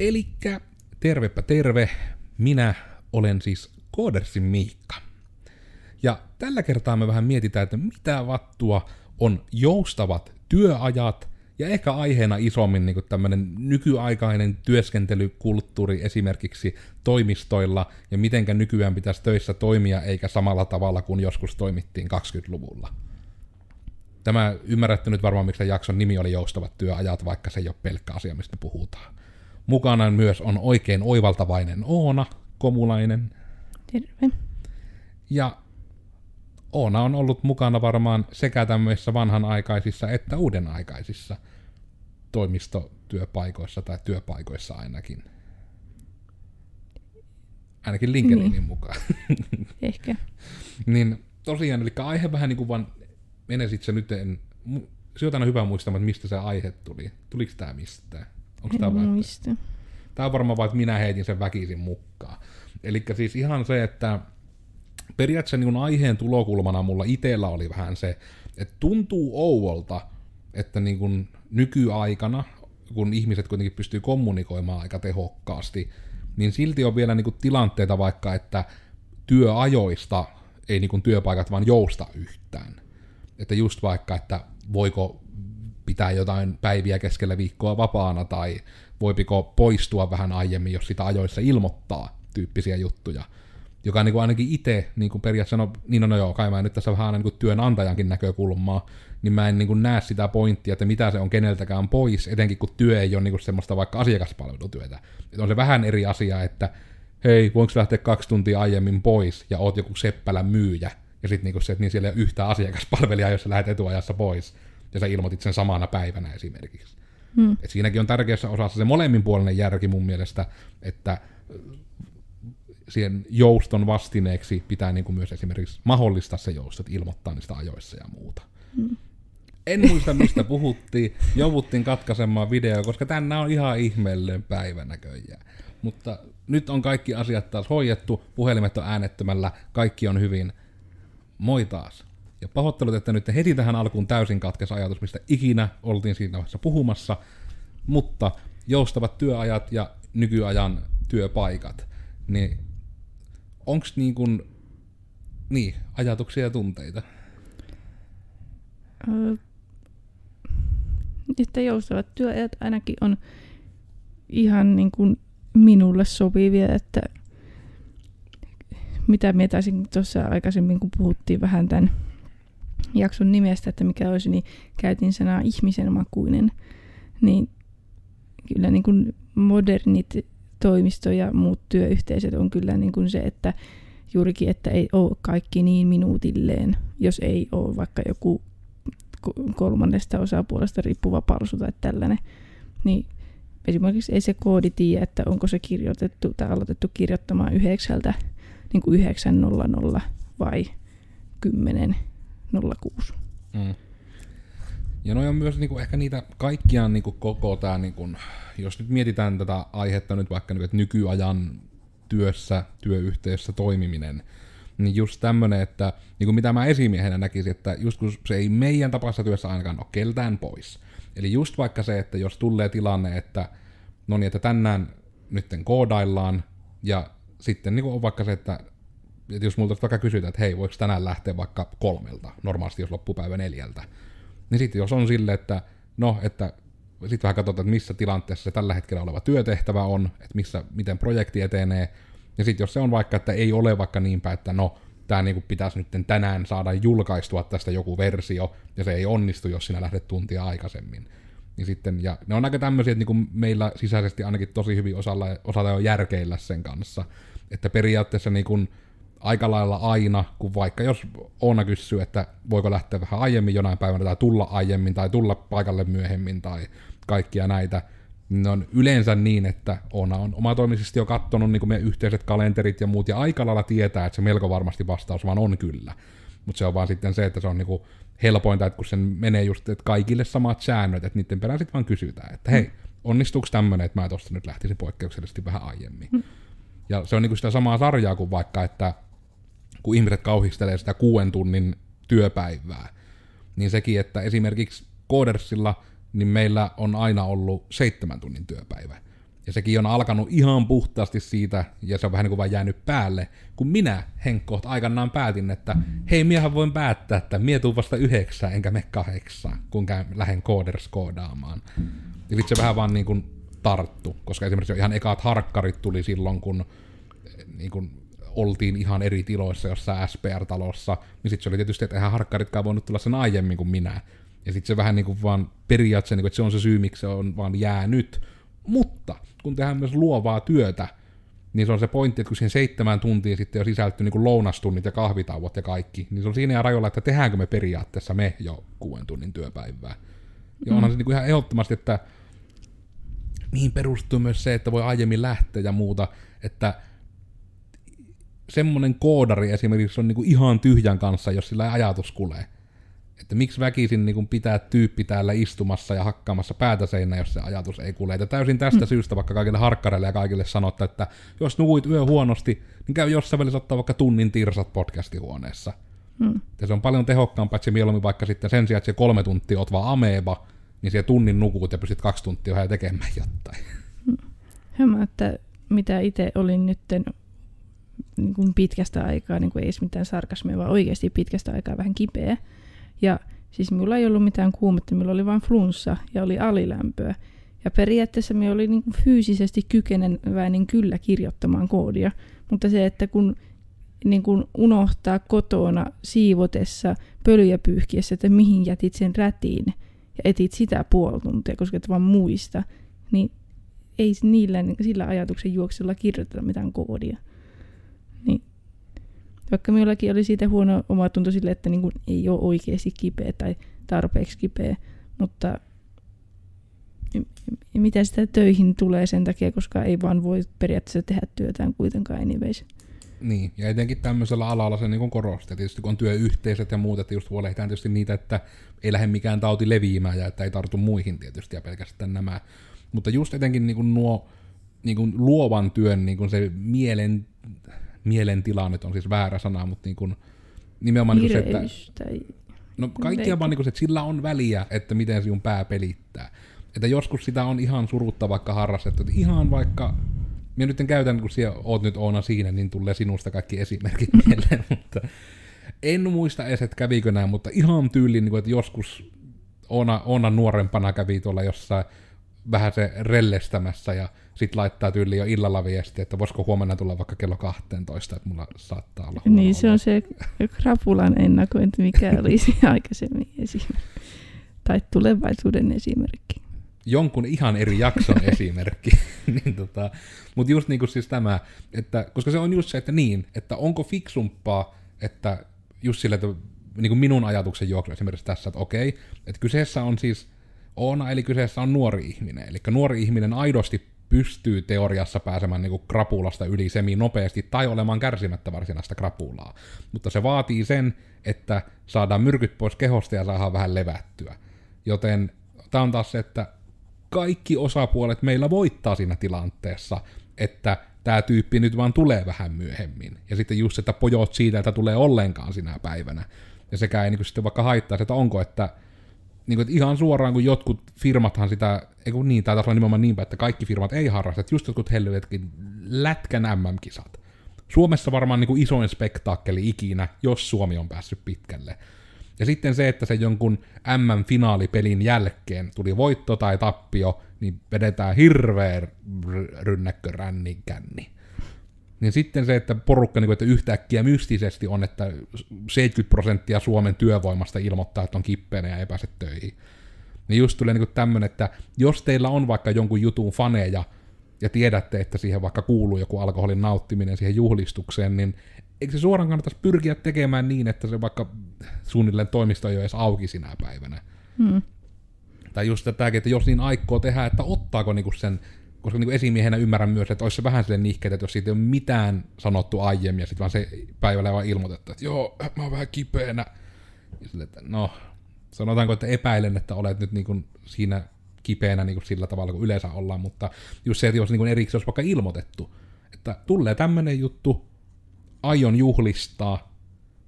Elikkä tervepä terve, minä olen siis Koodersin Miikka. Ja tällä kertaa me vähän mietitään, että mitä vattua on joustavat työajat ja ehkä aiheena isommin niin tämmöinen nykyaikainen työskentelykulttuuri esimerkiksi toimistoilla ja mitenkä nykyään pitäisi töissä toimia eikä samalla tavalla kuin joskus toimittiin 20-luvulla. Tämä ymmärrätte nyt varmaan, miksi jakson nimi oli Joustavat työajat, vaikka se ei ole pelkkä asia, mistä puhutaan. Mukana myös on oikein oivaltavainen Oona, komulainen. Terve. Ja Oona on ollut mukana varmaan sekä tämmöisissä vanhanaikaisissa että uudenaikaisissa toimistotyöpaikoissa tai työpaikoissa ainakin. Ainakin LinkedInin niin. mukaan. Ehkä. niin tosiaan, eli aihe vähän niin kuin vaan menesit se nyt, en, sinulta on hyvä muistamaan, että mistä se aihe tuli. Tuliko tämä mistään? Onko tämä muista. Tämä on varmaan vain, että minä heitin sen väkisin mukaan. Eli siis ihan se, että periaatteessa niin aiheen tulokulmana mulla itsellä oli vähän se, että tuntuu ouvolta, että niin kuin nykyaikana, kun ihmiset kuitenkin pystyy kommunikoimaan aika tehokkaasti, niin silti on vielä niin kuin tilanteita vaikka, että työajoista ei niin kuin työpaikat vaan jousta yhtään. Että just vaikka, että voiko pitää jotain päiviä keskellä viikkoa vapaana, tai voipiko poistua vähän aiemmin, jos sitä ajoissa ilmoittaa, tyyppisiä juttuja? Joka niin kuin ainakin itse niin kuin periaatteessa, no, niin no, no joo, kai mä nyt tässä vähän niin kuin työnantajankin näkökulmaa, niin mä en niin kuin näe sitä pointtia, että mitä se on keneltäkään pois, etenkin kun työ ei ole niin kuin semmoista vaikka asiakaspalvelutyötä. Et on se vähän eri asia, että hei, voinko lähteä kaksi tuntia aiemmin pois, ja oot joku seppälä myyjä, ja sitten niin se, että niin siellä ei ole yhtään asiakaspalvelijaa, jos sä lähdet etuajassa pois, ja sä ilmoitit sen samana päivänä esimerkiksi. Hmm. Et siinäkin on tärkeässä osassa se molemminpuolinen järki mun mielestä, että siihen jouston vastineeksi pitää niin kuin myös esimerkiksi mahdollistaa se joustot, ilmoittaa niistä ajoissa ja muuta. Hmm. En muista, mistä puhuttiin. Jouduttiin katkaisemaan video, koska tänään on ihan ihmeellinen päivä näköjään. Mutta nyt on kaikki asiat taas hoidettu, puhelimet on äänettömällä, kaikki on hyvin. Moi taas. Ja pahoittelut, että nyt heti tähän alkuun täysin katkes ajatus, mistä ikinä oltiin siinä vaiheessa puhumassa. Mutta joustavat työajat ja nykyajan työpaikat, niin onko niin kuin, niin, ajatuksia ja tunteita? Että joustavat työajat ainakin on ihan niin kuin minulle sopivia, että mitä me taisin tuossa aikaisemmin, kun puhuttiin vähän tämän jakson nimestä, että mikä olisi, niin käytin sanaa ihmisen makuinen. Niin kyllä niin kuin modernit toimisto ja muut työyhteisöt on kyllä niin kuin se, että juurikin, että ei ole kaikki niin minuutilleen, jos ei ole vaikka joku kolmannesta osapuolesta riippuva parsu tai tällainen, niin esimerkiksi ei se koodi tiedä, että onko se kirjoitettu tai aloitettu kirjoittamaan yhdeksältä niin kuin 9.00 vai 10.06. Mm. Ja noin on myös niinku ehkä niitä kaikkiaan niinku koko tämä, niinku, jos nyt mietitään tätä aihetta nyt vaikka niinku, että nykyajan työssä, työyhteisössä toimiminen, niin just tämmönen, että niin kuin mitä mä esimiehenä näkisin, että just kun se ei meidän tapassa työssä ainakaan ole keltään pois. Eli just vaikka se, että jos tulee tilanne, että no niin, että tänään nytten koodaillaan, ja sitten niin on vaikka se, että, että jos multa vaikka kysytään, että hei, voiko tänään lähteä vaikka kolmelta, normaalisti jos loppupäivä neljältä, niin sitten jos on sille, että no, että sitten vähän katsotaan, että missä tilanteessa se tällä hetkellä oleva työtehtävä on, että missä, miten projekti etenee, ja sitten jos se on vaikka, että ei ole vaikka niinpä, että no, tämä niinku pitäisi nyt tänään saada julkaistua tästä joku versio, ja se ei onnistu, jos sinä lähdet tuntia aikaisemmin. Niin sitten, ja ne on aika tämmöisiä, että niinku meillä sisäisesti ainakin tosi hyvin osalla, osata jo järkeillä sen kanssa. Että periaatteessa niinku aika lailla aina, kun vaikka jos Oona kysyy, että voiko lähteä vähän aiemmin jonain päivänä, tai tulla aiemmin, tai tulla paikalle myöhemmin, tai kaikkia näitä, ne on yleensä niin, että Oona on omatoimisesti jo katsonut niin meidän yhteiset kalenterit ja muut, ja aika lailla tietää, että se melko varmasti vastaus vaan on kyllä. Mutta se on vaan sitten se, että se on niin helpointa, että kun sen menee just että kaikille samat säännöt, että niiden perään sitten vaan kysytään, että hei, onnistuuko tämmöinen, että mä tuosta nyt lähtisin poikkeuksellisesti vähän aiemmin. Mm. Ja se on niin sitä samaa sarjaa kuin vaikka, että kun ihmiset kauhistelee sitä kuuden tunnin työpäivää, niin sekin, että esimerkiksi Koodersilla – niin meillä on aina ollut seitsemän tunnin työpäivä. Ja sekin on alkanut ihan puhtaasti siitä, ja se on vähän niin kuin vaan jäänyt päälle, kun minä, Henkko, aikanaan päätin, että hei, miehän voin päättää, että mie tuun vasta yhdeksän, enkä me kahdeksan, kun käyn, lähden kooders koodaamaan. Ja sitten se vähän vaan niin kuin tarttu, koska esimerkiksi ihan ekat harkkarit tuli silloin, kun niin kuin oltiin ihan eri tiloissa jossain SPR-talossa, niin sitten se oli tietysti, että eihän harkkaritkaan voinut tulla sen aiemmin kuin minä. Ja sitten se vähän niin kuin vaan periaatteessa, niin kuin, että se on se syy, miksi se on vaan jäänyt. Mutta kun tehdään myös luovaa työtä, niin se on se pointti, että kun siihen seitsemän tuntiin sitten jo sisältyy niin lounastunnit ja kahvitauot ja kaikki, niin se on siinä rajoilla, että tehdäänkö me periaatteessa me jo kuuden tunnin työpäivää. Ja onhan se niin kuin ihan ehdottomasti, että mihin perustuu myös se, että voi aiemmin lähteä ja muuta, että semmonen koodari esimerkiksi on niinku ihan tyhjän kanssa, jos sillä ajatus kulee. Että miksi väkisin niinku pitää tyyppi täällä istumassa ja hakkaamassa päätä seinään, jos se ajatus ei kuule. Ja täysin tästä mm. syystä vaikka kaikille harkkareille ja kaikille sanotta, että jos nukuit yö huonosti, niin käy jossain välissä ottaa vaikka tunnin tirsat podcastihuoneessa. Mm. Ja se on paljon tehokkaampaa, että se mieluummin vaikka sitten sen sijaan, että se kolme tuntia oot vaan ameba, niin se tunnin nukut ja pystyt kaksi tuntia vähän tekemään jotain. Mm. Hyvä, että mitä itse olin nytten niin kuin pitkästä aikaa, niin kuin ei mitään sarkasmia, vaan oikeasti pitkästä aikaa vähän kipeä. Ja siis minulla ei ollut mitään kuumetta, minulla oli vain flunssa ja oli alilämpöä. Ja periaatteessa me oli niin kuin fyysisesti kykeneväinen kyllä kirjoittamaan koodia, mutta se, että kun niin kuin unohtaa kotona siivotessa, pölyjä pyyhkiessä, että mihin jätit sen rätiin ja etit sitä puoli tuntia, koska et vaan muista, niin ei niillä, sillä ajatuksen juoksulla kirjoiteta mitään koodia. Niin. Vaikka minullakin oli siitä huono omatunto sille, että niin kuin ei ole oikeasti kipeä tai tarpeeksi kipeä, mutta mitä sitä töihin tulee sen takia, koska ei vaan voi periaatteessa tehdä työtään kuitenkaan anyways. Niin, ja etenkin tämmöisellä alalla se niin korostaa. Tietysti kun on työyhteisöt ja muut, että just huolehditaan tietysti niitä, että ei lähde mikään tauti leviämään ja että ei tartu muihin tietysti ja pelkästään nämä. Mutta just etenkin niin kuin nuo niin kuin luovan työn niin kuin se mielen mielentila nyt on siis väärä sana, mutta niin kuin, nimenomaan niin kuin se, että... No kaikkia vaan niin kuin se, että sillä on väliä, että miten sinun pää pelittää. Että joskus sitä on ihan surutta vaikka harrastettu, että ihan vaikka minä nyt en käytän, kun siellä oot nyt Oona siinä, niin tulee sinusta kaikki esimerkit mieleen, mutta en muista edes, että kävikö näin, mutta ihan tyyliin, niin että joskus Oona, Oona nuorempana kävi tuolla jossain vähän se rellestämässä ja sitten laittaa tyyli jo illalla viesti, että voisiko huomenna tulla vaikka kello 12, että mulla saattaa olla Niin, se on se krapulan ennakointi, mikä olisi aikaisemmin esimerkki. Tai tulevaisuuden esimerkki. Jonkun ihan eri jakson esimerkki. niin tota, Mutta just niin kuin siis tämä, että, koska se on just se, että niin, että onko fiksumpaa, että just sille, että niin kuin minun ajatuksen juoksu esimerkiksi tässä, että okei, että kyseessä on siis Oona, eli kyseessä on nuori ihminen. Eli nuori ihminen aidosti pystyy teoriassa pääsemään niin krapulasta yli semi nopeasti tai olemaan kärsimättä varsinaista krapulaa. Mutta se vaatii sen, että saadaan myrkyt pois kehosta ja saadaan vähän levättyä. Joten tämä on taas se, että kaikki osapuolet meillä voittaa siinä tilanteessa, että tämä tyyppi nyt vaan tulee vähän myöhemmin. Ja sitten just, että pojot siitä, että tulee ollenkaan sinä päivänä. Ja sekä ei niin sitten vaikka haittaa, että onko, että niin kuin, ihan suoraan, kun jotkut firmathan sitä, ei kun niin, tai olla nimenomaan niinpä, että kaikki firmat ei harrasta, että just jotkut helvetkin lätkän MM-kisat. Suomessa varmaan niin kuin isoin spektaakkeli ikinä, jos Suomi on päässyt pitkälle. Ja sitten se, että se jonkun MM-finaalipelin jälkeen tuli voitto tai tappio, niin vedetään hirveä rynnäkkö rännin känni niin sitten se, että porukka niin kuin, että yhtäkkiä mystisesti on, että 70 prosenttia Suomen työvoimasta ilmoittaa, että on kippeenä ja ei pääse töihin. Niin just tulee niin tämmöinen, että jos teillä on vaikka jonkun jutun faneja, ja tiedätte, että siihen vaikka kuuluu joku alkoholin nauttiminen siihen juhlistukseen, niin eikö se suoraan kannattaisi pyrkiä tekemään niin, että se vaikka suunnilleen toimisto ei ole edes auki sinä päivänä. Hmm. Tai just tätäkin, että jos niin aikoo tehdä, että ottaako niinku sen koska niin kuin esimiehenä ymmärrän myös, että olisi se vähän sille nihkeet, että jos siitä ei ole mitään sanottu aiemmin, ja sitten vaan se päivällä vaan ilmoitettu, että joo, mä oon vähän kipeänä. Ja sille, että no, sanotaanko, että epäilen, että olet nyt niin kuin siinä kipeänä niin kuin sillä tavalla, kuin yleensä ollaan, mutta just se, että jos niin kuin erikseen olisi vaikka ilmoitettu, että tulee tämmöinen juttu, aion juhlistaa,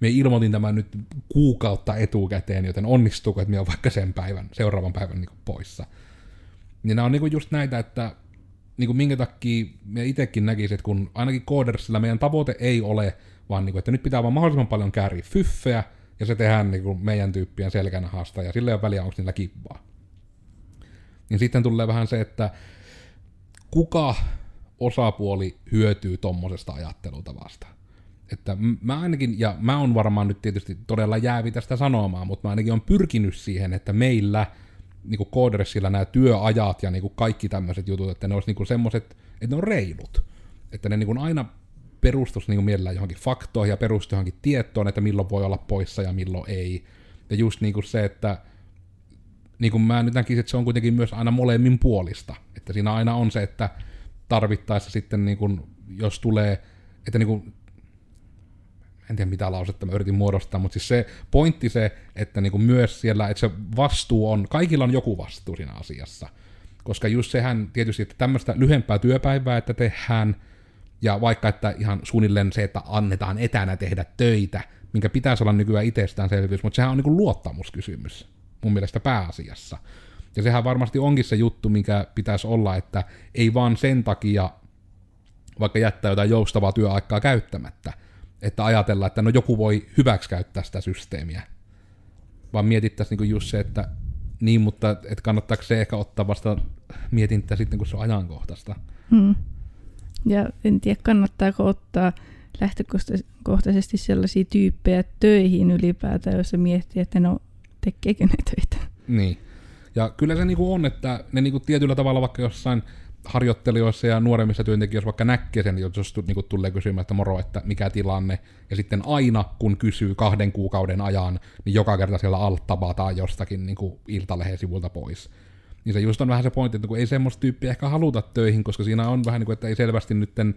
me ilmoitin tämän nyt kuukautta etukäteen, joten onnistuuko, että me on vaikka sen päivän, seuraavan päivän niin poissa. Niin nämä on niin just näitä, että niin kuin minkä takia me itsekin näkisin, että kun ainakin koodersilla meidän tavoite ei ole, vaan niin kuin, että nyt pitää vaan mahdollisimman paljon kääriä fyffejä, ja se tehdään niin kuin meidän tyyppien selkänahasta, ja sillä ei ole väliä, onko niillä kippaa. Niin sitten tulee vähän se, että kuka osapuoli hyötyy tommosesta ajattelutavasta. Että mä ainakin, ja mä oon varmaan nyt tietysti todella jäävi tästä sanomaan, mutta mä ainakin on pyrkinyt siihen, että meillä niin kuin Codersilla nämä työajat ja niin kuin kaikki tämmöiset jutut, että ne olisi niin semmoiset, että ne on reilut. Että ne niin kuin aina perustus niin kuin mielellään johonkin faktoihin ja perustus johonkin tietoon, että milloin voi olla poissa ja milloin ei. Ja just niin kuin se, että niin kuin mä nyt näkisin, että se on kuitenkin myös aina molemmin puolista. Että siinä aina on se, että tarvittaessa sitten, niin kuin, jos tulee, että niin kuin, en tiedä mitä lausetta mä yritin muodostaa, mutta siis se pointti se, että niin kuin myös siellä, että se vastuu on, kaikilla on joku vastuu siinä asiassa. Koska just sehän tietysti, että tämmöistä lyhempää työpäivää, että tehdään, ja vaikka että ihan suunnilleen se, että annetaan etänä tehdä töitä, minkä pitäisi olla nykyään itsestäänselvyys, mutta sehän on niin kuin luottamuskysymys mun mielestä pääasiassa. Ja sehän varmasti onkin se juttu, mikä pitäisi olla, että ei vaan sen takia vaikka jättää jotain joustavaa työaikaa käyttämättä, että ajatellaan, että no joku voi hyväksikäyttää sitä systeemiä. Vaan mietittäisiin niin just se, että niin, mutta että kannattaako se ehkä ottaa vasta mietintä sitten, kun se on ajankohtaista. Hmm. Ja en tiedä, kannattaako ottaa lähtökohtaisesti sellaisia tyyppejä töihin ylipäätään, jos se miettii, että no tekeekö ne töitä. Niin. Ja kyllä se niinku on, että ne niinku tietyllä tavalla vaikka jossain harjoittelijoissa ja nuoremmissa työntekijöissä vaikka näkee sen, jos niinku tulee kysymään, että moro, että mikä tilanne, ja sitten aina kun kysyy kahden kuukauden ajan, niin joka kerta siellä alt tapataan jostakin niinku iltalehen sivulta pois. Niin se just on vähän se pointti, että kun ei semmoista tyyppiä ehkä haluta töihin, koska siinä on vähän niin kuin, että ei selvästi nytten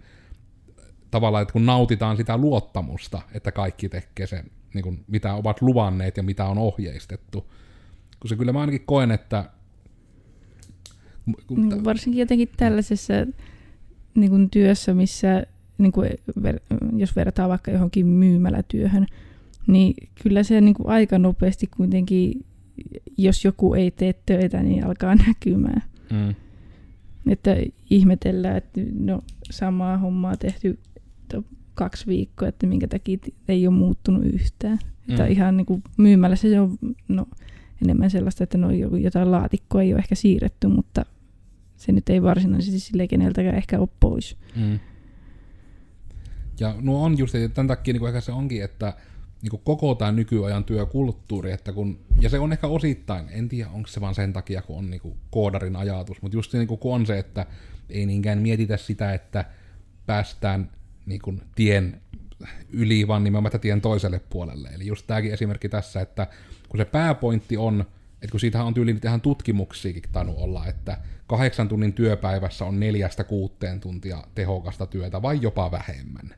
tavallaan, että kun nautitaan sitä luottamusta, että kaikki tekee sen, niin kuin, mitä ovat luvanneet ja mitä on ohjeistettu. Kun se kyllä mä ainakin koen, että... Kun niin, varsinkin jotenkin tällaisessa niin kuin työssä, missä niin kuin, jos vertaa vaikka johonkin myymälätyöhön, niin kyllä se niin kuin aika nopeasti kuitenkin, jos joku ei tee töitä, niin alkaa näkymään. Mm. Että ihmetellään, että no samaa hommaa tehty kaksi viikkoa, että minkä takia ei ole muuttunut yhtään. Mm. Että ihan niin kuin myymällä se on no, enemmän sellaista, että no, jotain laatikkoa ei ole ehkä siirretty, mutta se nyt ei varsinaisesti sille keneltäkään ehkä ole pois. Mm. Ja no on just, että tämän takia niin ehkä se onkin, että niin koko tämä nykyajan työkulttuuri, että kun, ja se on ehkä osittain, en tiedä onko se vaan sen takia, kun on niin kuin koodarin ajatus, mutta just niin kuin, kun on se, että ei niinkään mietitä sitä, että päästään niin kuin tien yli, vaan nimenomaan tien toiselle puolelle. Eli just tämäkin esimerkki tässä, että kun se pääpointti on, että kun siitähän on tyyliin ihan tutkimuksiakin tainnut olla, että kahdeksan tunnin työpäivässä on neljästä kuuteen tuntia tehokasta työtä, vai jopa vähemmän.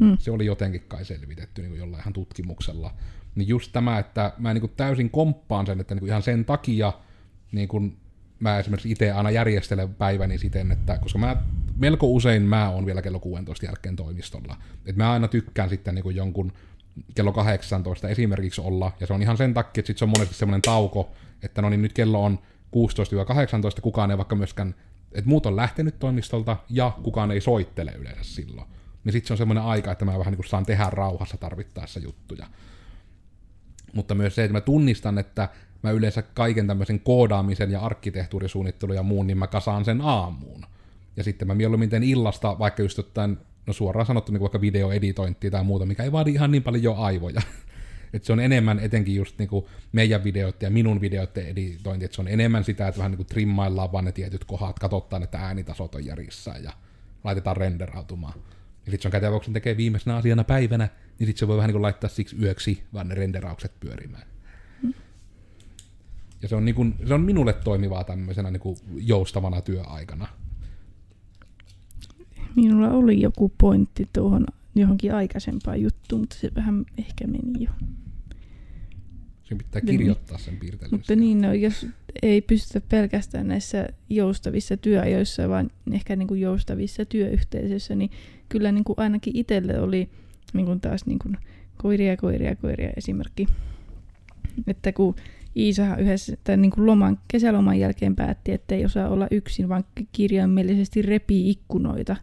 Mm. Se oli jotenkin kai selvitetty niin jollain ihan tutkimuksella. Niin just tämä, että mä niin kuin täysin komppaan sen, että niin kuin ihan sen takia niin kuin mä esimerkiksi itse aina järjestelen päiväni siten, että koska mä melko usein mä oon vielä kello 16 jälkeen toimistolla. Et mä aina tykkään sitten niin jonkun kello 18 esimerkiksi olla, ja se on ihan sen takia, että sit se on monesti semmoinen tauko, että no niin nyt kello on 16-18, kukaan ei vaikka myöskään, että muut on lähtenyt toimistolta, ja kukaan ei soittele yleensä silloin. Niin sitten se on semmoinen aika, että mä vähän niin kuin saan tehdä rauhassa tarvittaessa juttuja. Mutta myös se, että mä tunnistan, että mä yleensä kaiken tämmöisen koodaamisen ja arkkitehtuurisuunnittelun ja muun, niin mä kasaan sen aamuun. Ja sitten mä mieluummin teen illasta vaikka just jotain, no suoraan sanottu niin vaikka videoeditointia tai muuta, mikä ei vaadi ihan niin paljon jo aivoja. että se on enemmän etenkin just niin kuin meidän videoiden ja minun videoiden editointi, että se on enemmän sitä, että vähän niin kuin trimmaillaan vaan ne tietyt kohdat, katsotaan, että äänitasot on järjissään ja laitetaan renderautumaan. Ja sitten se on kätevä, kun tekee viimeisenä asiana päivänä, niin sitten se voi vähän niin kuin laittaa siksi yöksi vaan ne renderaukset pyörimään. Mm. Ja se on, niin kuin, se on minulle toimivaa tämmöisenä niin kuin joustavana työaikana. Minulla oli joku pointti tuohon johonkin aikaisempaan juttuun, mutta se vähän ehkä meni jo. Sen pitää kirjoittaa sen piirtelyssä. Mutta niin, no, jos ei pystytä pelkästään näissä joustavissa työajoissa, vaan ehkä niin kuin joustavissa työyhteisöissä, niin kyllä niin kuin ainakin itselle oli niin kuin taas niin kuin koiria, koiria, koiria esimerkki. Että kun Iisahan yhdessä tai niin kuin loman, kesäloman jälkeen päätti, että ei osaa olla yksin, vaan kirjaimellisesti repii ikkunoita.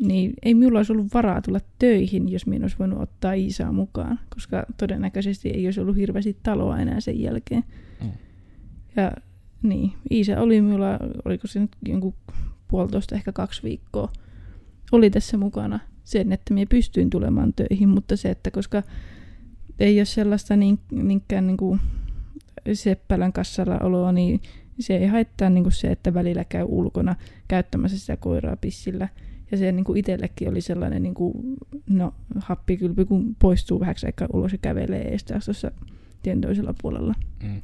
Niin ei minulla olisi ollut varaa tulla töihin, jos minä olisi voinut ottaa Iisaa mukaan, koska todennäköisesti ei olisi ollut hirveästi taloa enää sen jälkeen. Mm. Ja niin, Iisa oli minulla, oliko se nyt jonkun puolitoista, ehkä kaksi viikkoa, oli tässä mukana sen, että minä pystyin tulemaan töihin, mutta se, että koska ei ole sellaista niin, niinkään niin kuin seppälän kassalla oloa, niin se ei haittaa niin kuin se, että välillä käy ulkona käyttämässä sitä koiraa pissillä. Ja se niin kuin itsellekin oli sellainen niin kuin, no, happikylpy, kun poistuu vähäksi aikaa ulos ja kävelee estää tuossa tien toisella puolella. Mm.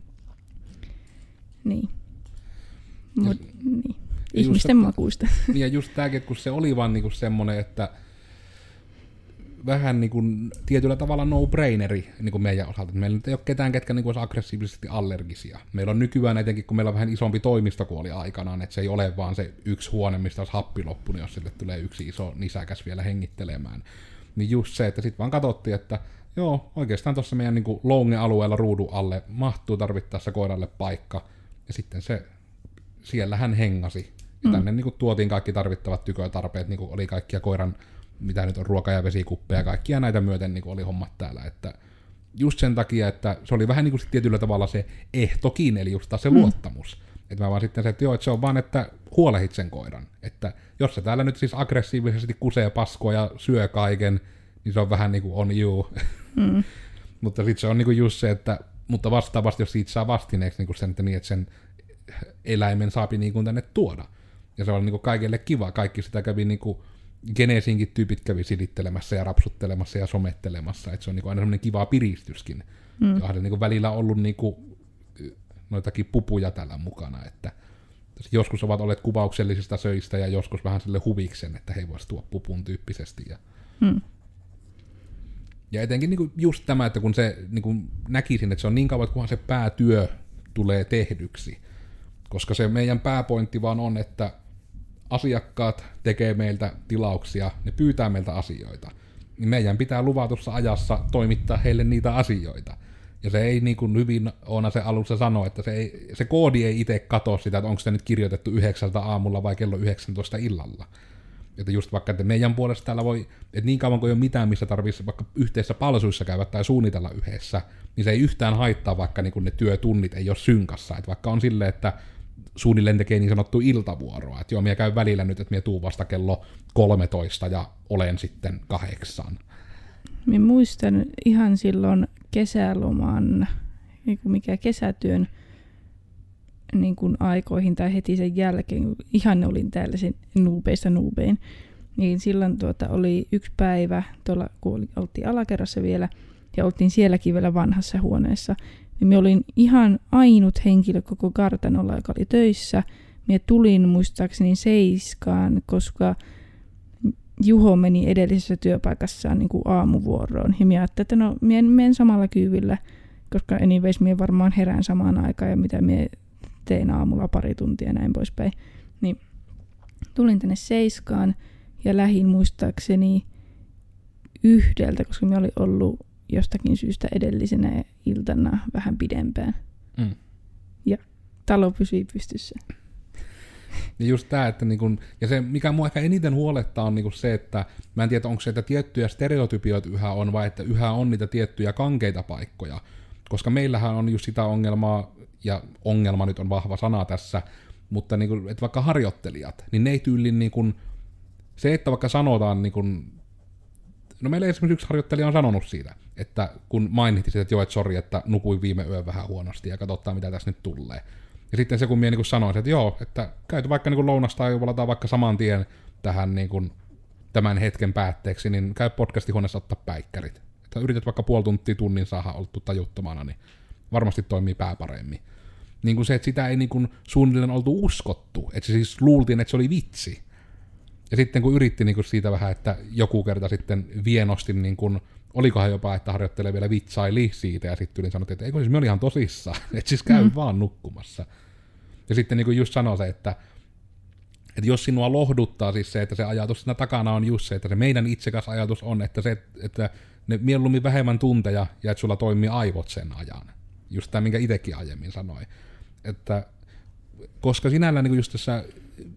Niin. Mut, Ja- niin. just, Ihmisten että- makuista. Ja just tämäkin, että kun se oli vaan niinku semmoinen, että vähän niinku tietyllä tavalla no-braineri niinku meidän osalta. Meillä nyt ei ole ketään, ketkä niinku olisi aggressiivisesti allergisia. Meillä on nykyään etenkin, kun meillä on vähän isompi toimisto kuin oli aikanaan, että se ei ole vaan se yksi huone, mistä olisi happi loppunut, jos sille tulee yksi iso nisäkäs vielä hengittelemään. Niin just se, että sitten vaan katsottiin, että joo, oikeastaan tuossa meidän niinku Lounge-alueella ruudun alle mahtuu tarvittaessa koiralle paikka. Ja sitten se, siellä hän hengasi. Ja tänne niin kuin, tuotiin kaikki tarvittavat tykötarpeet, niin kuin oli kaikkia koiran, mitä nyt on, ruoka- ja vesikuppeja, kaikkia näitä myöten niin kuin oli hommat täällä. Että just sen takia, että se oli vähän niin kuin tietyllä tavalla se ehtokin, eli just taas se luottamus. Että mä vaan sitten se, että joo, että se on vaan, että huolehit sen koiran. Että jos se täällä nyt siis aggressiivisesti kusee paskoa ja syö kaiken, niin se on vähän niin kuin on you. Mm. Mutta sitten se on niinku just se, että mutta vastaavasti, jos siitä saa vastineeksi niinku sen, että, niin, että sen eläimen saapi niinku tänne tuoda. Ja se on niinku kaikille kiva. Kaikki sitä kävi niinku, Genesinkin tyypit kävi silittelemässä ja rapsuttelemassa ja somettelemassa. Että se on niinku aina semmoinen kiva piristyskin. Mm. Ja se niinku välillä ollut niinku, noitakin pupuja tällä mukana, että joskus ovat olleet kuvauksellisista söistä ja joskus vähän sille huviksen, että he voisivat tuoda pupun tyyppisesti. Ja Mm. ja etenkin niin kuin just tämä, että kun se niin kuin näkisin, että se on niin kauan, kunhan se päätyö tulee tehdyksi. Koska se meidän pääpointti vaan on, että asiakkaat tekee meiltä tilauksia, ne pyytää meiltä asioita. Niin meidän pitää luvatussa ajassa toimittaa heille niitä asioita. Ja se ei niin kuin hyvin Oona se alussa sanoi, että se, ei, se koodi ei itse katso sitä, että onko se nyt kirjoitettu yhdeksältä aamulla vai kello 19 illalla. Että just vaikka, että meidän puolesta täällä voi, että niin kauan kuin ei ole mitään, missä tarvitsisi vaikka yhteisissä palsuissa käydä tai suunnitella yhdessä, niin se ei yhtään haittaa, vaikka niin ne työtunnit ei ole synkassa. Että vaikka on silleen, että suunnilleen tekee niin sanottu iltavuoroa, että joo, minä käyn välillä nyt, että minä tuun vasta kello 13 ja olen sitten kahdeksan. Minä muistan ihan silloin kesäloman, kun mikä kesätyön niin kuin aikoihin tai heti sen jälkeen, kun ihan olin täällä sen nuubeista nuubein, niin silloin tuota oli yksi päivä, tuolla kun oltiin alakerrassa vielä, ja oltiin sielläkin vielä vanhassa huoneessa, niin me olin ihan ainut henkilö koko kartanolla, joka oli töissä. Minä tulin muistaakseni seiskaan, koska Juho meni edellisessä työpaikassaan niin kuin aamuvuoroon. Ja minä ajattelin, että no, minä menen samalla kyydillä, koska anyways minä varmaan herään samaan aikaan ja mitä minä teen aamulla pari tuntia ja näin poispäin. Niin tulin tänne seiskaan ja lähin muistaakseni yhdeltä, koska minä olin ollut jostakin syystä edellisenä iltana vähän pidempään. Mm. Talo pysyi pystyssä. Ja just tämä, että niin kun, ja se mikä mua ehkä eniten huolettaa on niin se, että mä en tiedä onko se, että tiettyjä stereotypioita yhä on vai että yhä on niitä tiettyjä kankeita paikkoja. Koska meillähän on just sitä ongelmaa, ja ongelma nyt on vahva sana tässä, mutta niin kun, että vaikka harjoittelijat, niin ne ei tyylin niin kun, se, että vaikka sanotaan niin kun, no meillä esimerkiksi yksi harjoittelija on sanonut siitä, että kun mainittiin sitä, että joo, että sori, että nukuin viime yön vähän huonosti ja katsotaan mitä tässä nyt tulee. Ja sitten se, kun minä niin sanoin, että joo, että käyty vaikka niin lounasta tai valataan vaikka saman tien tähän niin kuin, tämän hetken päätteeksi, niin käy podcastihuoneessa ottaa päikkärit. Että yrität vaikka puoli tuntia tunnin saada oltu tajuttomana, niin varmasti toimii pää paremmin. Niin kuin se, että sitä ei niin kuin suunnilleen oltu uskottu. Että se siis luultiin, että se oli vitsi. Ja sitten kun yritti niin kuin siitä vähän, että joku kerta sitten vienosti, niin kuin, olikohan jopa, että harjoittelee vielä vitsaili siitä, ja sitten yli sanottiin, että eikö siis me oli ihan tosissaan, että siis käy mm. vaan nukkumassa. Ja sitten niin kuin just sanoi se, että, että jos sinua lohduttaa siis se, että se ajatus siinä takana on just se, että se meidän itsekäs ajatus on, että, se, että ne mieluummin vähemmän tunteja ja että sulla toimii aivot sen ajan. Just tämä, minkä itsekin aiemmin sanoin. Että koska sinällään niin just tässä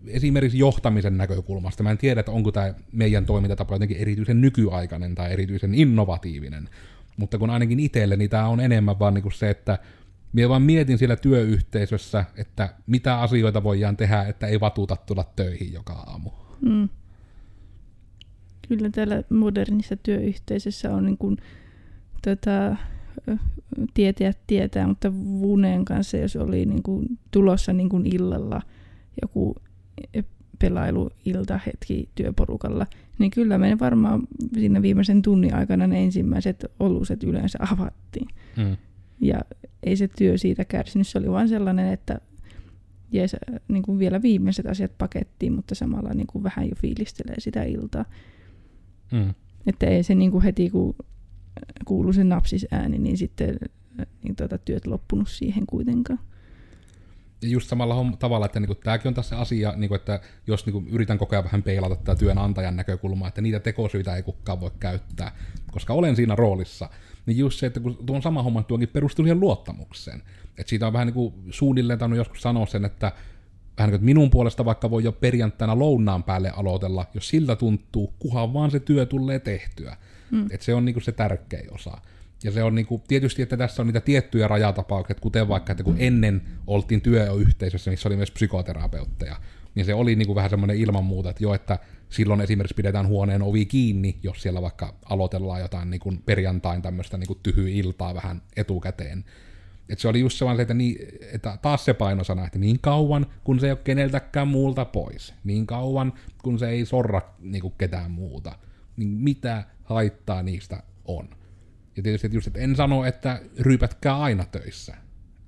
esimerkiksi johtamisen näkökulmasta, mä en tiedä, että onko tämä meidän toimintatapa jotenkin erityisen nykyaikainen tai erityisen innovatiivinen, mutta kun ainakin itselle, niin tämä on enemmän vaan niin se, että minä vaan mietin siellä työyhteisössä, että mitä asioita voidaan tehdä, että ei vatuta tulla töihin joka aamu. Mm. Kyllä täällä modernissa työyhteisössä on niin kuin, tota, tietäjät tietää, mutta Vuneen kanssa, jos oli niin kuin tulossa niin kuin illalla joku pelailuilta hetki työporukalla, niin kyllä me varmaan siinä viimeisen tunnin aikana ne ensimmäiset oluset yleensä avattiin. Mm. Ja ei se työ siitä kärsinyt, se oli vain sellainen, että jees, niin kuin vielä viimeiset asiat pakettiin, mutta samalla niin kuin vähän jo fiilistelee sitä iltaa. Mm. Että ei se niin kuin heti, kun kuuluu se napsisääni, niin sitten niin tuota, työt loppunut siihen kuitenkaan. Ja just samalla tavalla, että niinku, tämäkin on tässä asia, niinku, että jos niinku, yritän koko ajan vähän peilata tätä työnantajan näkökulmaa, että niitä tekosyitä ei kukaan voi käyttää, koska olen siinä roolissa, niin just se, että kun tuon sama homma tuonkin perustuu siihen luottamukseen. Että siitä on vähän niin kuin suunnilleen tainnut joskus sanoa sen, että vähän niin kuin, että minun puolesta vaikka voi jo perjantaina lounaan päälle aloitella, jos siltä tuntuu, kuhan vaan se työ tulee tehtyä. Mm. Että se on niin kuin se tärkein osa. Ja se on niin kuin, tietysti, että tässä on niitä tiettyjä rajatapauksia, kuten vaikka, että kun ennen oltiin työyhteisössä, missä oli myös psykoterapeutteja, niin se oli niin kuin vähän semmoinen ilman muuta, että jo, että silloin esimerkiksi pidetään huoneen ovi kiinni, jos siellä vaikka aloitellaan jotain niin kuin perjantain tämmöistä niin kuin tyhy-iltaa vähän etukäteen. Et se oli just se vaan se, että, niin, että taas se painosana, että niin kauan, kun se ei ole keneltäkään muulta pois, niin kauan, kun se ei sorra niin kuin ketään muuta, niin mitä haittaa niistä on. Ja tietysti että just, että en sano, että ryypätkää aina töissä.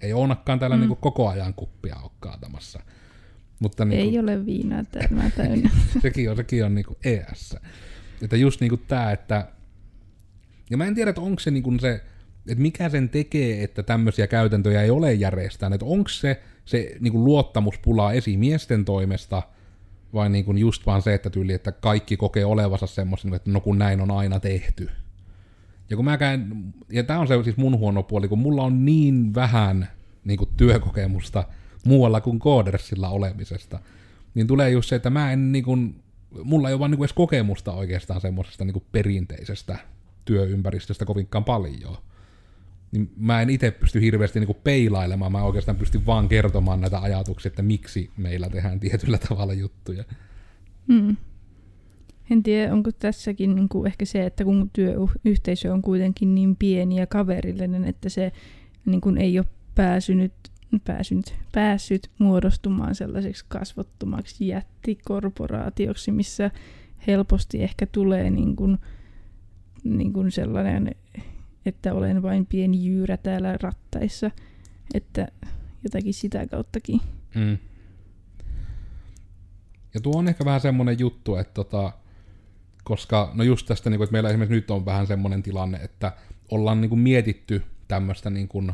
Ei onnakaan täällä mm. niin koko ajan kuppia ole kaatamassa. Mutta niin kuin, ei ole viinaa tämä täynnä. sekin on, sekin on niin kuin ES. Että just niin kuin tämä, että... Ja mä en tiedä, että onko se niin kuin se että mikä sen tekee, että tämmöisiä käytäntöjä ei ole järjestään, että onko se, se niin kuin luottamuspulaa esimiesten toimesta, vai niin kuin just vaan se, että tyyli, että kaikki kokee olevansa semmoisen, että no kun näin on aina tehty. Ja kun mä käyn, ja tämä on se siis mun huono puoli, kun mulla on niin vähän niin kuin työkokemusta muualla kuin koodersilla olemisesta, niin tulee just se, että mä en niin kuin, mulla ei ole vaan niin kuin edes kokemusta oikeastaan semmoisesta niin kuin perinteisestä työympäristöstä kovinkaan paljon niin mä en itse pysty hirveästi niinku peilailemaan, mä oikeastaan pystyn vaan kertomaan näitä ajatuksia, että miksi meillä tehdään tietyllä tavalla juttuja. Hmm. En tiedä, onko tässäkin niin kuin ehkä se, että kun työyhteisö on kuitenkin niin pieni ja kaverillinen, että se niin kuin ei ole pääsynyt, pääsynyt, päässyt muodostumaan sellaiseksi kasvottomaksi jättikorporaatioksi, missä helposti ehkä tulee niin kuin, niin kuin sellainen että olen vain pieni jyyrä täällä rattaissa, että jotakin sitä kauttakin. Mm. Ja tuo on ehkä vähän semmoinen juttu, että tota, koska no just tästä, niin kuin, että meillä esimerkiksi nyt on vähän semmoinen tilanne, että ollaan niin kuin mietitty tämmöistä niin kuin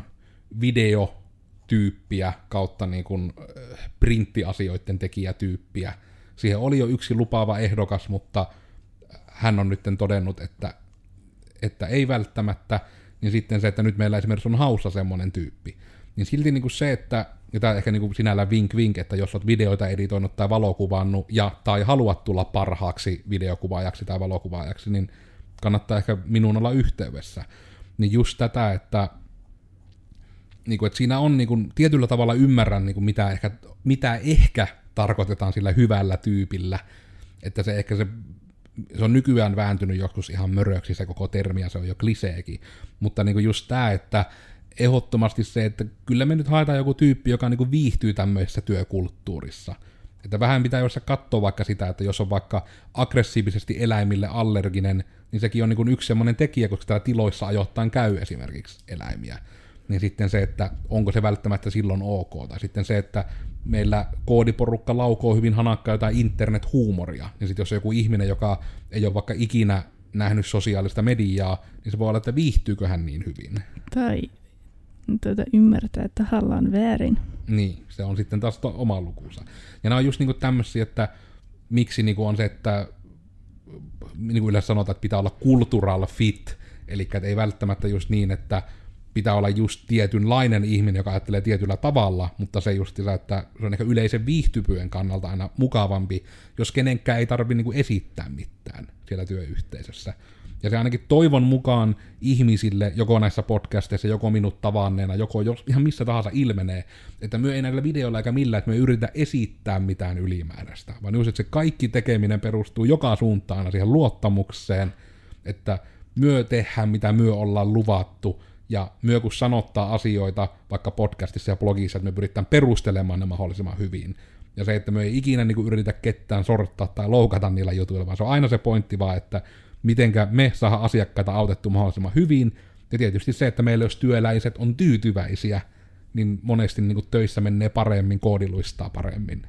videotyyppiä kautta niin kuin äh, printtiasioiden tekijätyyppiä. Siihen oli jo yksi lupaava ehdokas, mutta hän on nyt todennut, että että ei välttämättä, niin sitten se, että nyt meillä esimerkiksi on haussa semmoinen tyyppi. Niin silti niin kuin se, että, ja tämä ehkä niin kuin sinällä vink vink, että jos olet videoita editoinut tai valokuvannut ja tai haluat tulla parhaaksi videokuvaajaksi tai valokuvaajaksi, niin kannattaa ehkä minun olla yhteydessä. Niin just tätä, että, niin kuin, että siinä on niin kuin, tietyllä tavalla ymmärrän, niin kuin mitä, ehkä, mitä ehkä tarkoitetaan sillä hyvällä tyypillä, että se ehkä se se on nykyään vääntynyt joskus ihan möröksi se koko termi, ja se on jo kliseekin. Mutta niin kuin just tämä, että ehdottomasti se, että kyllä me nyt haetaan joku tyyppi, joka niin kuin viihtyy tämmöisessä työkulttuurissa. Että vähän pitää jossa katsoa vaikka sitä, että jos on vaikka aggressiivisesti eläimille allerginen, niin sekin on niin kuin yksi semmoinen tekijä, koska täällä tiloissa ajoittain käy esimerkiksi eläimiä. Niin sitten se, että onko se välttämättä silloin ok. Tai sitten se, että meillä koodiporukka laukoo hyvin hanakkaa jotain internet-huumoria, niin sitten jos on joku ihminen, joka ei ole vaikka ikinä nähnyt sosiaalista mediaa, niin se voi olla, että viihtyykö hän niin hyvin. Tai tuota, ymmärtää, että on väärin. Niin, se on sitten taas to- oma lukunsa. Ja nämä on just niinku tämmöisiä, että miksi niinku on se, että niin kuin yleensä sanotaan, että pitää olla cultural fit, eli ei välttämättä just niin, että pitää olla just tietynlainen ihminen, joka ajattelee tietyllä tavalla, mutta se just sitä, että se on ehkä yleisen viihtyvyyden kannalta aina mukavampi, jos kenenkään ei tarvitse niinku esittää mitään siellä työyhteisössä. Ja se ainakin toivon mukaan ihmisille, joko näissä podcasteissa, joko minut tavanneena, joko jos, ihan missä tahansa ilmenee, että me ei näillä videoilla eikä millään, että me ei yritä esittää mitään ylimääräistä, vaan just, että se kaikki tekeminen perustuu joka suuntaan siihen luottamukseen, että myö tehdään, mitä myö ollaan luvattu, ja myö kun sanottaa asioita vaikka podcastissa ja blogissa, että me pyritään perustelemaan ne mahdollisimman hyvin. Ja se, että me ei ikinä niin kuin yritä ketään sorttaa tai loukata niillä jutuilla, vaan se on aina se pointti vaan, että mitenkä me saadaan asiakkaita autettu mahdollisimman hyvin. Ja tietysti se, että meillä jos työläiset on tyytyväisiä, niin monesti niin kuin töissä menee paremmin, koodiluistaa paremmin.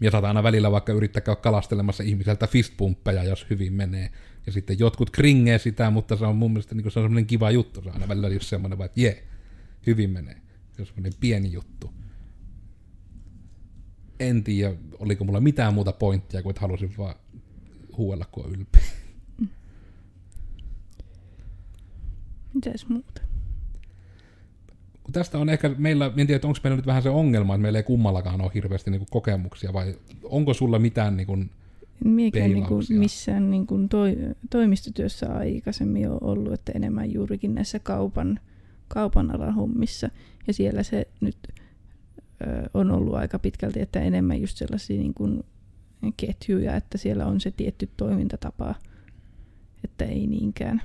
Ja saattaa aina välillä vaikka yrittää käydä kalastelemassa ihmiseltä fistpumppeja, jos hyvin menee. Ja sitten jotkut kringee sitä, mutta se on mun mielestä niin se on semmoinen kiva juttu. Se on aina välillä just semmoinen, että jee, hyvin menee. Se on semmoinen pieni juttu. En tiedä, oliko mulla mitään muuta pointtia, kuin että halusin vaan huuella, kun on ylpeä. Mitäs muuta? Kun tästä on ehkä, meillä, en tiedä, onko meillä nyt vähän se ongelma, että meillä ei kummallakaan ole hirveästi niin kokemuksia, vai onko sulla mitään niin kuin, Miekään niin kuin missään niin kuin toi, toimistotyössä aikaisemmin ole ollut, että enemmän juurikin näissä kaupan, kaupan alan hommissa. Ja siellä se nyt ö, on ollut aika pitkälti, että enemmän just sellaisia niin kuin ketjuja, että siellä on se tietty toimintatapa, että ei niinkään.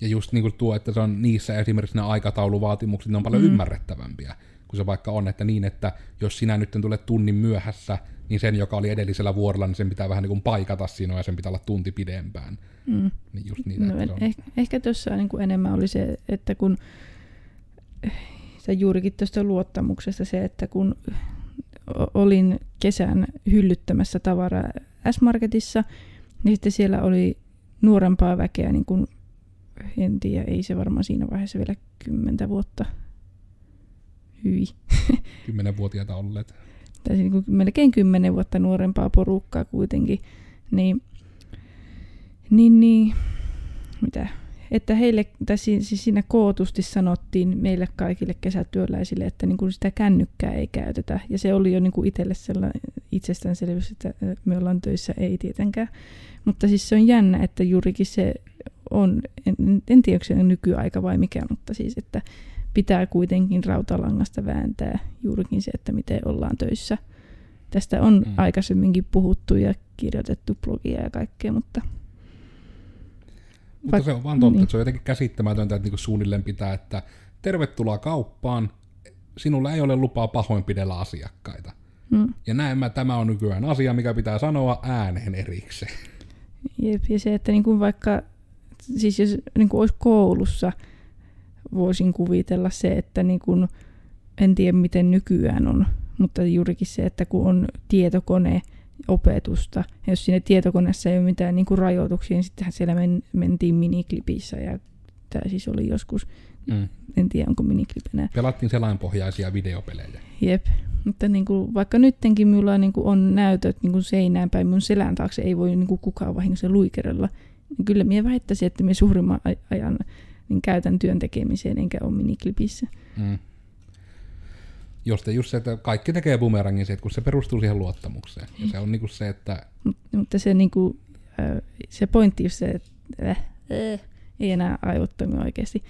Ja just niin kuin tuo, että se on niissä esimerkiksi ne aikatauluvaatimukset, ne on paljon Mm. mm. ymmärrettävämpiä, kun se vaikka on, että niin, että jos sinä nyt tulet tunnin myöhässä, niin sen, joka oli edellisellä vuorolla, niin sen pitää vähän niin kuin paikata sinua ja sen pitää olla tunti pidempään. Mm. Niin just niitä, No, on, eh, ehkä tuossa niin kuin enemmän oli se, että kun se juurikin tuosta luottamuksesta se, että kun olin kesän hyllyttämässä tavaraa S-Marketissa, niin sitten siellä oli nuorempaa väkeä, niin kuin, en tiedä, ei se varmaan siinä vaiheessa vielä kymmentä vuotta. Hyi. kymmenenvuotiaita olleet. Tai niin kuin melkein kymmenen vuotta nuorempaa porukkaa kuitenkin, niin, niin, niin mitä, että heille, tai si- siis siinä kootusti sanottiin meille kaikille kesätyöläisille, että niin kuin sitä kännykkää ei käytetä, ja se oli jo niin kuin itselle sellainen itsestäänselvyys, että me ollaan töissä, ei tietenkään, mutta siis se on jännä, että juurikin se on, en, en tiedä onko se nykyaika vai mikä, mutta siis, että pitää kuitenkin rautalangasta vääntää juurikin se, että miten ollaan töissä. Tästä on mm. Mm. aikaisemminkin puhuttu ja kirjoitettu blogia ja kaikkea, mutta Mutta Vaik- se on vaan totta, niin. että se on jotenkin käsittämätöntä, että niinku suunnilleen pitää, että tervetuloa kauppaan, sinulla ei ole lupaa pahoinpidellä asiakkaita. mm, Ja näin mä, tämä on nykyään asia, mikä pitää sanoa ääneen erikseen. jep, ja se, että niin kuin vaikka, siis jos niin kuin olisi koulussa, voisin kuvitella se, että niin kuin, en tiedä miten nykyään on, mutta juurikin se, että kun on tietokone, opetusta, ja jos siinä tietokoneessa ei ole mitään niin kuin rajoituksia, niin sittenhän siellä men, mentiin miniklipissä, ja tämä siis oli joskus, Mm. en tiedä onko miniklip enää, Pelattiin selainpohjaisia videopelejä. Jep. Mutta niin kuin, vaikka nyttenkin minulla niin kuin on näytöt niin kuin seinään päin, mun selän taakse ei voi niin kuin kukaan vahingossa luikerella, niin kyllä minä väittäisin, että minä suurimman aj- ajan niin käytän työn tekemiseen enkä ole miniklipissä. Mm. Just, just se, että kaikki tekee bumerangin se, että kun se perustuu siihen luottamukseen. Ja se on niinku se, että Mut, mutta se, niin kuin, äh, se pointti just se, että äh, äh, ei enää aivot toimi oikeasti.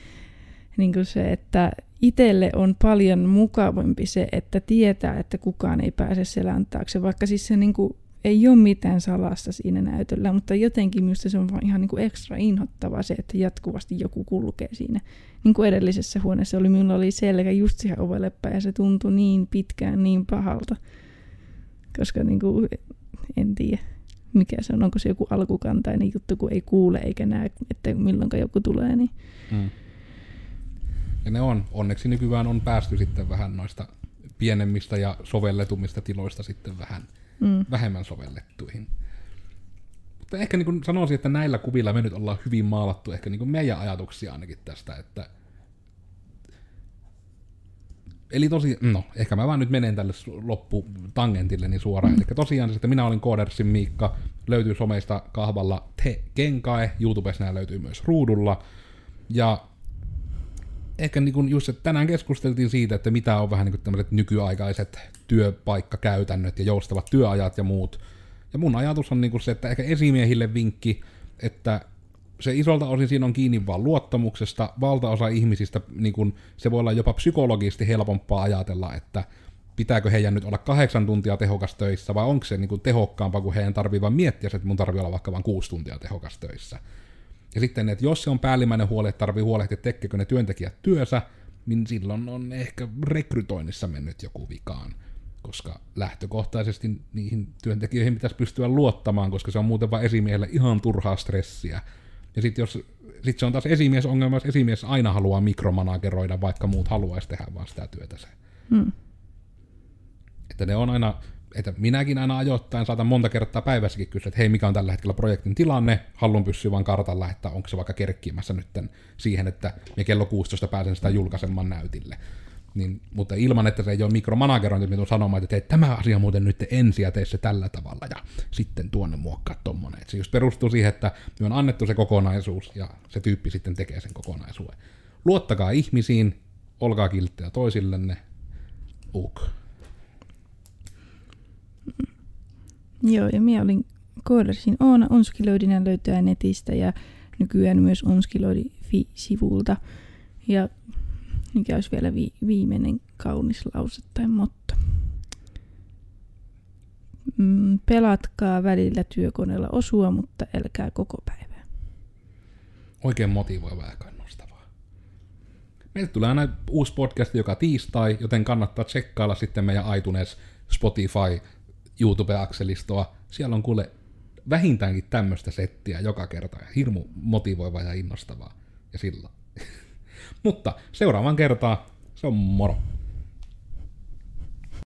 Niin kuin se, että itselle on paljon mukavampi se, että tietää, että kukaan ei pääse selän taakse, vaikka siis se niin kuin, ei ole mitään salasta siinä näytöllä, mutta jotenkin minusta se on vaan ihan niin kuin ekstra inhottavaa se, että jatkuvasti joku kulkee siinä. Niin kuin edellisessä huoneessa oli, minulla oli selkä just siihen ovelle päin ja se tuntui niin pitkään niin pahalta. Koska niin kuin, en tiedä mikä se on, onko se joku alkukantainen juttu, kun ei kuule eikä näe, että milloin joku tulee. Niin. Mm. Ja ne on, onneksi nykyään on päästy sitten vähän noista pienemmistä ja sovelletumista tiloista sitten vähän Mm. vähemmän sovellettuihin. Mutta ehkä niin sanoisin, että näillä kuvilla me nyt ollaan hyvin maalattu ehkä niin meidän ajatuksia ainakin tästä, että Eli tosi, no, ehkä mä vaan nyt menen tälle lopputangentille niin suoraan. Eli tosiaan se, että minä olin Koodersin Miikka, löytyy someista kahvalla Te Kenkae, YouTubessa nämä löytyy myös ruudulla. Ja ehkä niin kuin just, että tänään keskusteltiin siitä, että mitä on vähän niin kuin tämmöiset nykyaikaiset työpaikkakäytännöt ja joustavat työajat ja muut. Ja mun ajatus on niin kuin se, että ehkä esimiehille vinkki, että se isolta osin siinä on kiinni vaan luottamuksesta. Valtaosa ihmisistä, niin kun, se voi olla jopa psykologisesti helpompaa ajatella, että pitääkö heidän nyt olla kahdeksan tuntia tehokas töissä, vai onko se niin kuin tehokkaampaa, kun heidän tarvii vain miettiä, että mun tarvii olla vaikka vain kuusi tuntia tehokas töissä. Ja sitten, että jos se on päällimmäinen huoli, että tarvii huolehtia, tekeekö ne työntekijät työssä, niin silloin on ehkä rekrytoinnissa mennyt joku vikaan. Koska lähtökohtaisesti niihin työntekijöihin pitäisi pystyä luottamaan, koska se on muuten vain esimiehelle ihan turhaa stressiä. Ja sitten jos sit se on taas esimiesongelma, jos esimies aina haluaa mikromanageroida, vaikka muut haluaisi tehdä vaan sitä työtä se. Hmm. Että ne on aina, että minäkin aina ajoittain saatan monta kertaa päivässäkin kysyä, että hei, mikä on tällä hetkellä projektin tilanne, haluan pysyä vaan kartalla, että onko se vaikka kerkkimässä nyt siihen, että me kello 16 pääsen sitä julkaisemaan näytille. Niin, mutta ilman, että se ei ole mikromanagerointi, tulen sanomaan, että teet tämä asia muuten nyt ensin ja tee se tällä tavalla ja sitten tuonne muokkaa tommonen. Et se just perustuu siihen, että me on annettu se kokonaisuus ja se tyyppi sitten tekee sen kokonaisuuden. Luottakaa ihmisiin, olkaa kilttejä toisillenne. Uk. Joo, ja minä olin koodarsin Oona Onskiloidinen löytää netistä ja nykyään myös Onskiloidi-sivulta. Ja mikä olisi vielä vi- viimeinen kaunis lause tai motto. Mm, pelatkaa välillä työkoneella osua, mutta älkää koko päivää. Oikein motivoivaa ja kannustavaa. Meille tulee aina uusi podcast joka tiistai, joten kannattaa tsekkailla sitten meidän iTunes, Spotify, YouTube-akselistoa. Siellä on kuule vähintäänkin tämmöistä settiä joka kerta. Hirmu motivoivaa ja innostavaa. Ja sillä. Mutta seuraavan kertaa se on moro.